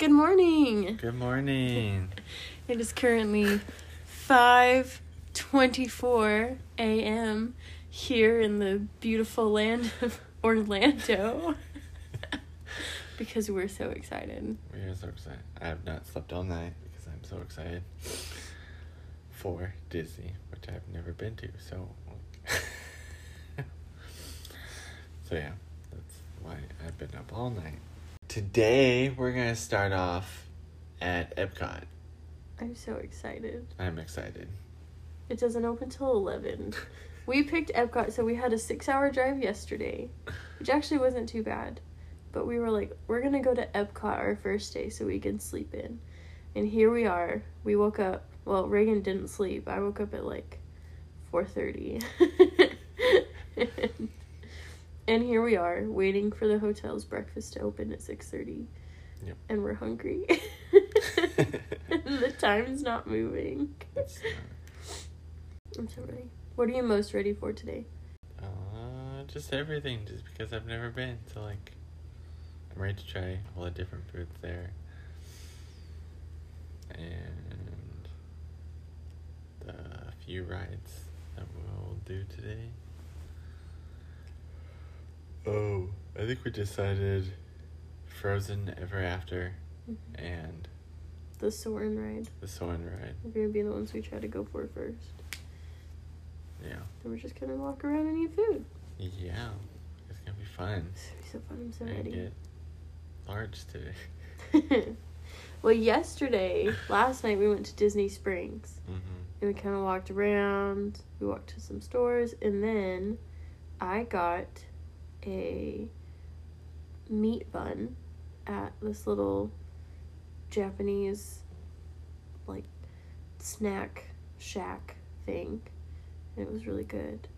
Good morning. Good morning. It is currently 5:24 a.m. here in the beautiful land of Orlando. because we're so excited. We are so excited. I have not slept all night because I'm so excited for Disney, which I've never been to. So, so yeah, that's why I've been up all night. Today we're gonna start off at Epcot. I'm so excited. I'm excited. It doesn't open till 11. We picked Epcot, so we had a six hour drive yesterday, which actually wasn't too bad. But we were like, we're gonna go to Epcot our first day so we can sleep in. And here we are. We woke up. Well, Reagan didn't sleep. I woke up at like 4:30. and here we are waiting for the hotel's breakfast to open at 6:30. Yep. And we're hungry. the time's not moving. It's, I'm so ready. What are you most ready for today? uh, just everything, just because I've never been. So like, I'm ready to try all the different foods there. And the few rides that we'll do today. Oh, I think we decided Frozen Ever After and The Soarin' ride. the Soarin' ride. We're gonna be the ones we try to go for first. Yeah. Then we're just gonna walk around and eat food. Yeah. It's gonna be fun. It's gonna be so fun. I'm so ready. get large today. well, yesterday, last night, we went to Disney Springs. Mm-hmm. And we kind of walked around. We walked to some stores. And then I got a meat bun at this little Japanese, like, snack shack thing. And it was really good.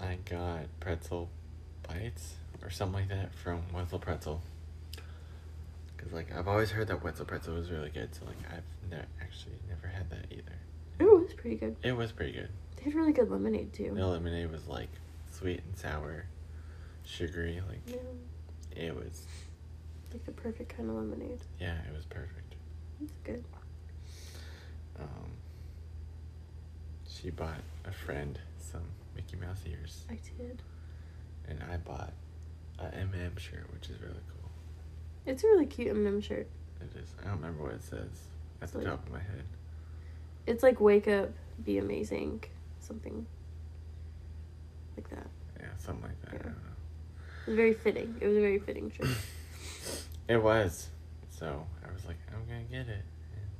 I got pretzel bites or something like that from Wetzel Pretzel. Cause like I've always heard that Wetzel Pretzel was really good, so like I've ne- actually never had that either. It was pretty good. It was pretty good. They had really good lemonade, too. The lemonade was like sweet and sour, sugary. Like Yeah, it was. like the perfect kind of lemonade. Yeah, it was perfect. It's good. Um, she bought a friend some Mickey Mouse ears, I did. and I bought a M&M shirt, which is really cool. It's a really cute M&M shirt. It is. I don't remember what it says at It's the like- top of my head. It's like wake up, be amazing, something like that. Yeah, something like that. Yeah. It was very fitting. It was a very fitting shirt. It was. So I was like, I'm gonna get it. And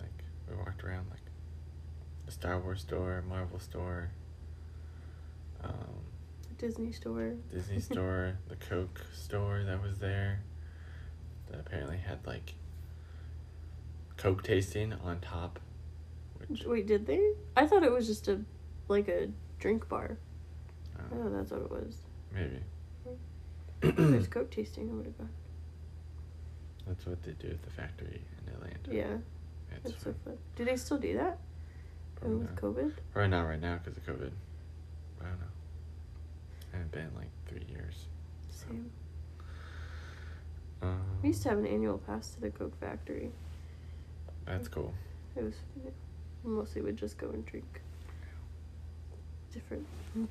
like we walked around like the Star Wars store, Marvel store, um, Disney store. Disney store, the Coke store that was there. That apparently had like Coke tasting on top. Which Wait, did they? I thought it was just a like a drink bar. I thought that's what it was. maybe. There's Coke tasting. I would have gone. That's what they do at the factory in Atlanta. Yeah, It's that's so fun. Do they still do that? Probably with not. COVID? Probably not right now because of COVID. I don't know. I haven't been in like three years. so, Same. Um, We used to have an annual pass to the Coke factory. That's cool. It was mostly would just go and drink different,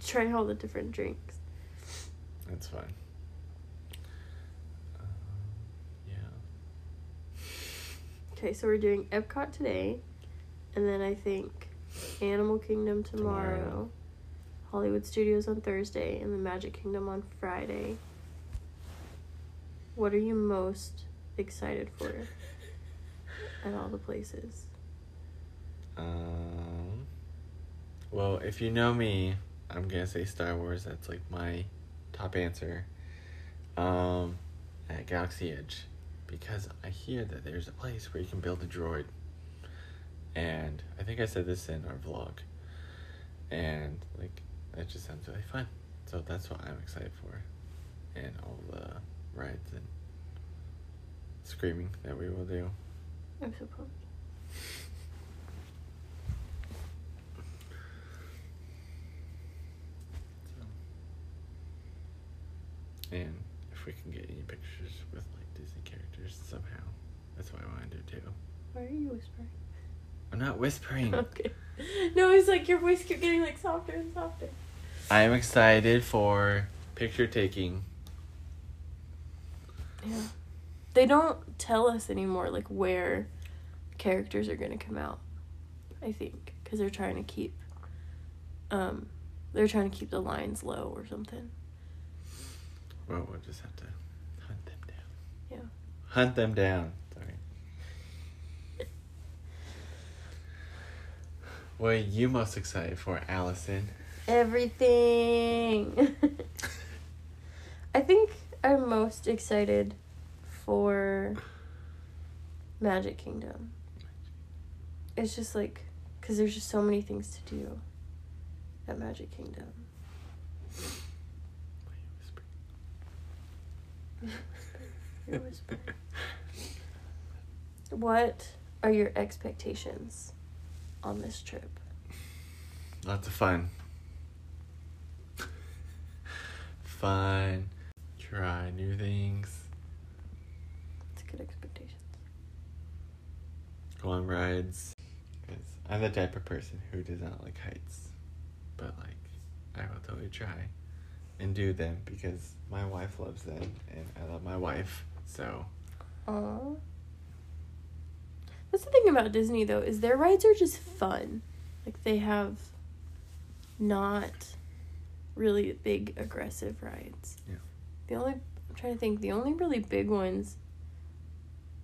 try all the different drinks. That's fine. Um, yeah. Okay, so we're doing Epcot today, and then I think Animal Kingdom tomorrow, Tomorrow. Hollywood Studios on Thursday, and the Magic Kingdom on Friday. What are you most excited for at all the places? Um. Well, if you know me, I'm gonna say Star Wars. That's like my top answer. Um, at Galaxy Edge, because I hear that there's a place where you can build a droid. And I think I said this in our vlog. And like, that just sounds really fun. So that's what I'm excited for, and all the rides and screaming that we will do. I'm so pumped. And if we can get any pictures with like Disney characters somehow. That's what I want to do too. Why are you whispering? I'm not whispering. Okay. No, it's like your voice kept getting like softer and softer. I am excited for picture taking. Yeah. They don't tell us anymore like where characters are going to come out. I think cuz they're trying to keep um they're trying to keep the lines low or something. Well, we'll just have to hunt them down. Yeah. Hunt them down. Sorry. What are you most excited for, Allison? Everything. I think I'm most excited for Magic Kingdom. It's just like cuz there's just so many things to do at Magic Kingdom. Why are you whispering? What are your expectations on this trip? Lots of fun. Fun. Try new things. It's good expectations. Go on rides. 'Cause I'm the type of person who does not like heights. But, like, I will totally try and do them because my wife loves them and I love my wife. So, Aww. That's the thing about Disney though, is their rides are just fun. Like they have not really big aggressive rides. Yeah. The only I'm trying to think, the only really big ones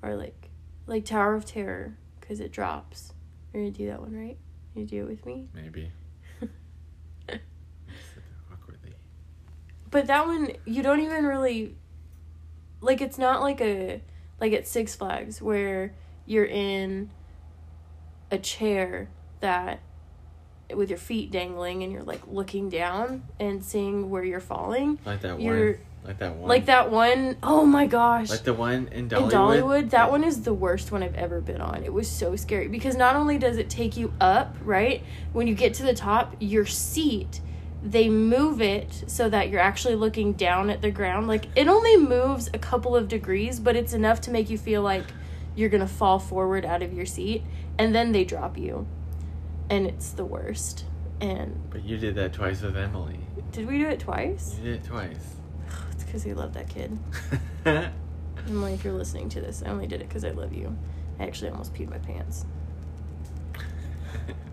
are like like Tower of Terror because it drops. You're gonna do that one, right? You do it with me. maybe. But that one you don't even really like it's not like a like at Six Flags where you're in a chair that with your feet dangling and you're like looking down and seeing where you're falling. Like that one. Like that one. Like that one, oh my gosh. Like the one in in Dollywood. Dollywood, that one is the worst one I've ever been on. It was so scary because not only does it take you up, right? When you get to the top, your seat, they move it so that you're actually looking down at the ground. Like it only moves a couple of degrees, but it's enough to make you feel like you're going to fall forward out of your seat and then they drop you. And it's the worst. And But you did that twice with Emily. did we do it twice? You did it twice. It's cuz we love that kid. Emily, if you're listening to this, I only did it because I love you. I actually almost peed my pants.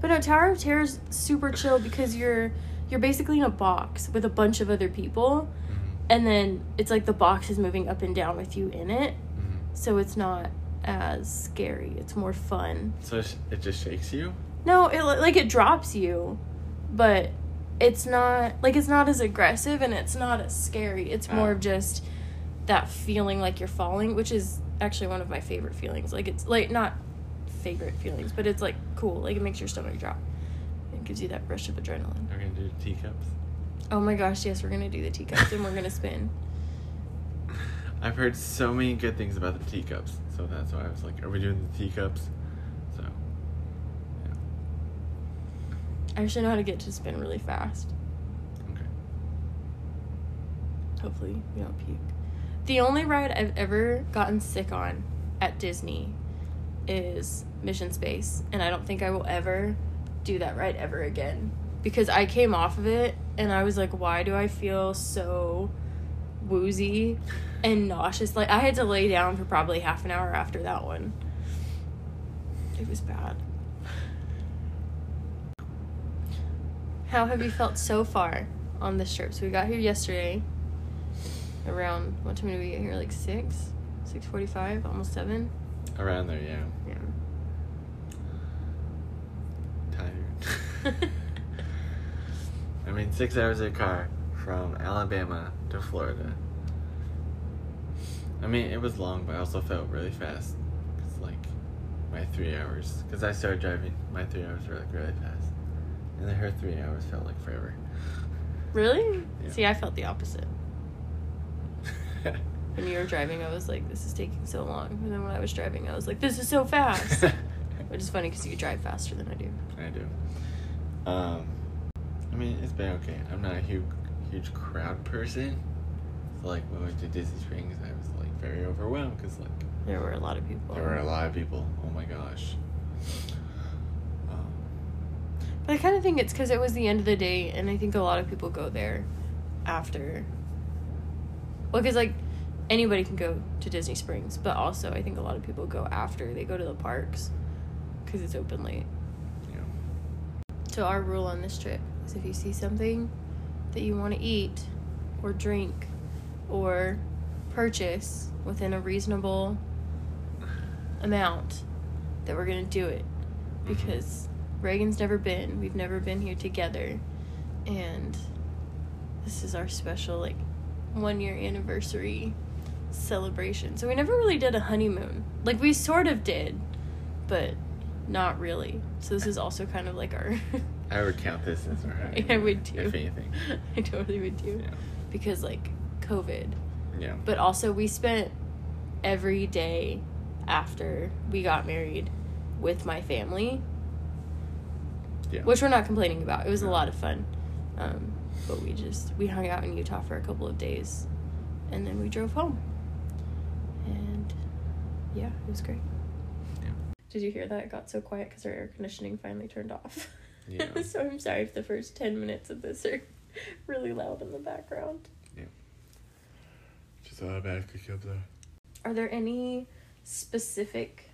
But no, Tower of Terror is super chill because you're you're basically in a box with a bunch of other people, Mhm, and then it's like the box is moving up and down with you in it, mhm. so it's not as scary. It's more fun. So it just shakes you? No, it like it drops you, but it's not like it's not as aggressive and it's not as scary. It's more Oh. of just that feeling like you're falling, which is actually one of my favorite feelings. Like it's like not favorite feelings, but it's like cool. Like it makes your stomach drop. It gives you that rush of adrenaline. We're gonna do teacups. Oh my gosh, yes, we're gonna do the teacups and we're gonna spin. I've heard so many good things about the teacups, so that's why I was like, "Are we doing the teacups?" So, yeah, I actually know how to get to spin really fast. okay. Hopefully, we don't puke. The only ride I've ever gotten sick on at Disney is Mission Space, and I don't think I will ever do that ride ever again because I came off of it and I was like, why do I feel so woozy and nauseous? Like, I had to lay down for probably half an hour after that one. It was bad. How have you felt so far on this trip? So we got here yesterday. Around what time did we get here? Like six, six forty-five, almost seven. Around there, yeah. Yeah. Tired. I mean, six hours in a car from Alabama to Florida. I mean, it was long, but I also felt really fast. It's like my three hours, because I started driving, my three hours were like really fast, and then her three hours felt like forever. really? Yeah. See, I felt the opposite. When you were driving, I was like, "This is taking so long," and then when I was driving, I was like, "This is so fast." Which is funny because you drive faster than I do. I do. Um, I mean, it's been okay. I'm not a huge, huge crowd person, So like when we went to Disney Springs, I was like very overwhelmed because like There were a lot of people. there were a lot of people. Oh my gosh. Um, But I kind of think it's because it was the end of the day, and I think a lot of people go there after. Well, because like anybody can go to Disney Springs, but also I think a lot of people go after they go to the parks because it's open late. So our rule on this trip is if you see something that you want to eat or drink or purchase within a reasonable amount, that we're gonna do it mm-hmm. because Reagan's never been. We've never been here together, and this is our special like one year anniversary celebration. So we never really did a honeymoon. Like we sort of did, but not really. So this is also kind of like our. I would count this as our I would too. If anything. I totally would too. Yeah. Because like COVID. Yeah. But also we spent every day after we got married with my family, Yeah. which we're not complaining about. It was a lot of fun. Um, but we just we hung out in Utah for a couple of days and then we drove home. And yeah, it was great. Did you hear that? It got so quiet because our air conditioning finally turned off. Yeah. so I'm sorry if the first 10 minutes of this are really loud in the background. Yeah. Just automatically comes up. Are there any specific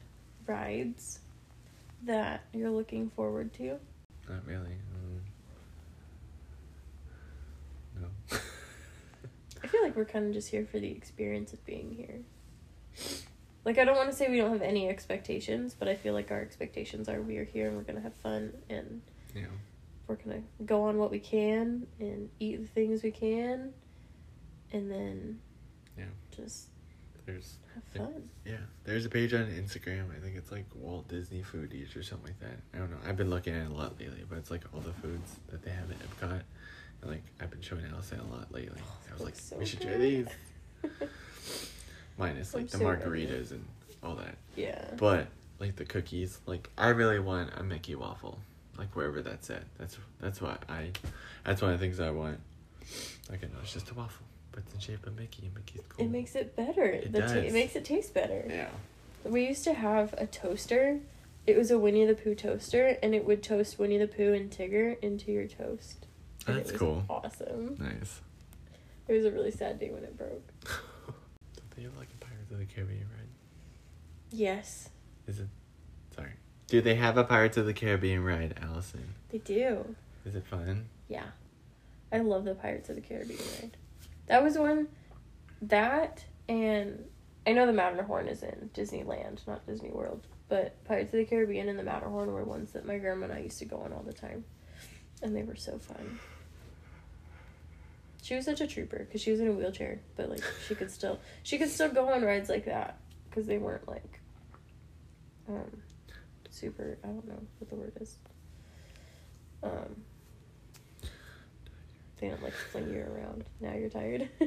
rides that you're looking forward to? Not really. Um, no. I feel like we're kind of just here for the experience of being here. Like, I don't want to say we don't have any expectations, but I feel like our expectations are we are here and we're going to have fun and yeah. we're to go on what we can and eat the things we can and then Yeah. just There's have fun. yeah. There's a page on Instagram. I think it's like Walt Disney Foodies or something like that. I don't know. I've been looking at it a lot lately, but it's like all the foods that they have at Epcot. And like I've been showing Allison a lot lately. Oh, I was like, so we should try these. Minus I'm like the so margaritas and all that. yeah. But like the cookies, like I really want a Mickey waffle, like wherever that's at. That's that's what I, that's one of the things I want. Like I know it's just a waffle, but it's in shape of Mickey, and Mickey's cool. It makes it better. It the ta- does. it makes it taste better. yeah. We used to have a toaster. It was a Winnie the Pooh toaster, and it would toast Winnie the Pooh and Tigger into your toast. And That's cool. Awesome. Nice. It was a really sad day when it broke. Have like a Pirates of the Caribbean ride? Yes, Is it? Sorry. Do they have a Pirates of the Caribbean ride, Allison? they do. Is it fun? Yeah, I love the Pirates of the Caribbean ride. That was one. That and I know the Matterhorn is in Disneyland, not Disney World, but Pirates of the Caribbean and the Matterhorn were ones that my grandma and I used to go on all the time, and they were so fun. She was such a trooper because she was in a wheelchair, but like she could still she could still go on rides like that because they weren't like um super I don't know what the word is um they don't like fling you around. Now you're tired.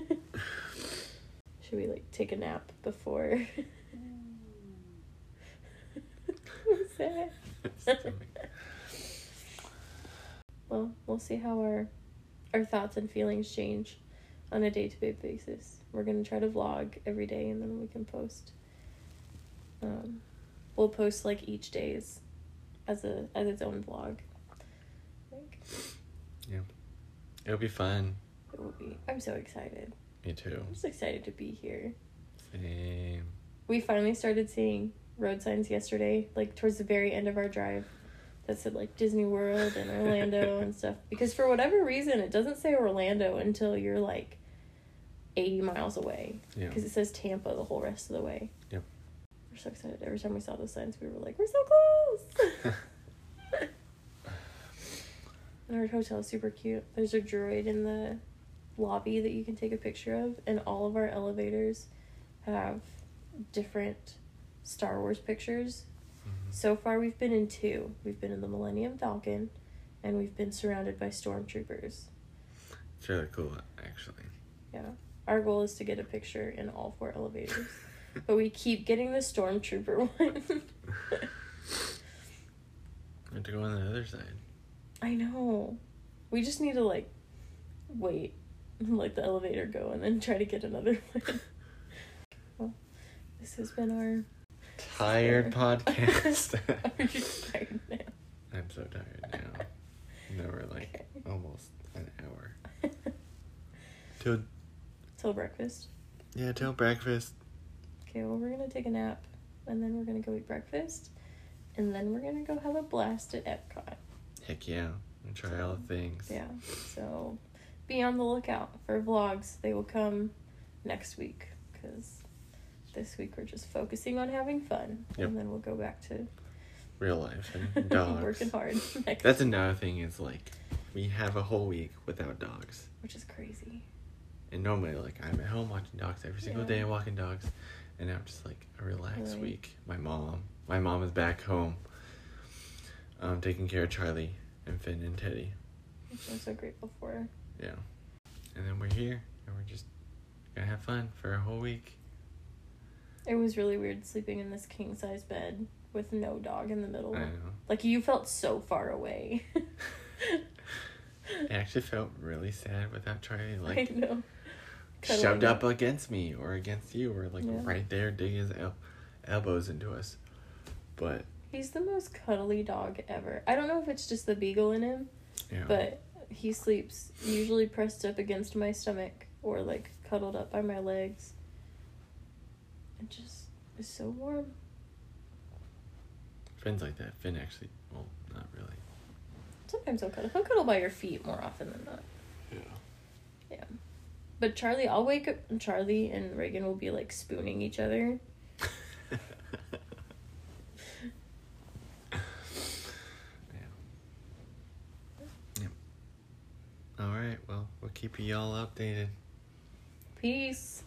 Should we like take a nap before? What's that? well, we'll see how our our thoughts and feelings change on a day to day basis. We're gonna try to vlog every day, and then we can post. Um, we'll post like each day's as a as its own vlog. Like It'll be fun. it will be. I'm so excited. Me too. I'm just excited to be here. Same. We finally started seeing road signs yesterday, like towards the very end of our drive, that said like Disney World and Orlando and stuff. Because for whatever reason, it doesn't say Orlando until you're like 80 miles away. Yeah. Because it says Tampa the whole rest of the way. Yep. We're so excited. Every time we saw those signs, we were like, we're so close. and our hotel is super cute. There's a droid in the lobby that you can take a picture of, and all of our elevators have different Star Wars pictures. So far, we've been in two. We've been in the Millennium Falcon, and we've been surrounded by stormtroopers. It's really cool, actually. Yeah. Our goal is to get a picture in all four elevators. but we keep getting the stormtrooper one. I have to go on the other side. I know. We just need to like wait let the elevator go and then try to get another one. well, this has been our. Tired podcast. Are you tired now? I'm so tired now. No, we're like Okay. almost an hour. Till Till breakfast. yeah, till breakfast. Okay, well, we're gonna take a nap and then we're gonna go eat breakfast and then we're gonna go have a blast at Epcot. Heck yeah, and try all the things. Yeah, so be on the lookout for vlogs. They will come next week because this week we're just focusing on having fun Yep. and then we'll go back to Real life and dogs. working hard That's another thing is like we have a whole week without dogs. which is crazy. And normally like I'm at home watching dogs every single Yeah. day walking dogs. And now just like a relaxed Really? week. My mom my mom is back home. Um, taking care of Charlie and Finn and Teddy. Which I'm so grateful for. Yeah. And then we're here and we're just gonna have fun for a whole week. It was really weird sleeping in this king size bed with no dog in the middle. I know. Like you felt so far away. I actually felt really sad without Charlie I like know. shoved up against me or against you or like Yeah. right there digging his el- elbows into us. But He's the most cuddly dog ever. I don't know if it's just the beagle in him, yeah. but he sleeps usually pressed up against my stomach or like cuddled up by my legs. It just is so warm. Finn's like that. Finn actually well, not really. Sometimes he'll cuddle. He'll cuddle by your feet more often than not. Yeah. Yeah. But Charlie, I'll wake up and Charlie and Reagan will be like spooning each other. yeah. Yep. All right. Well, we'll keep you all updated. Peace.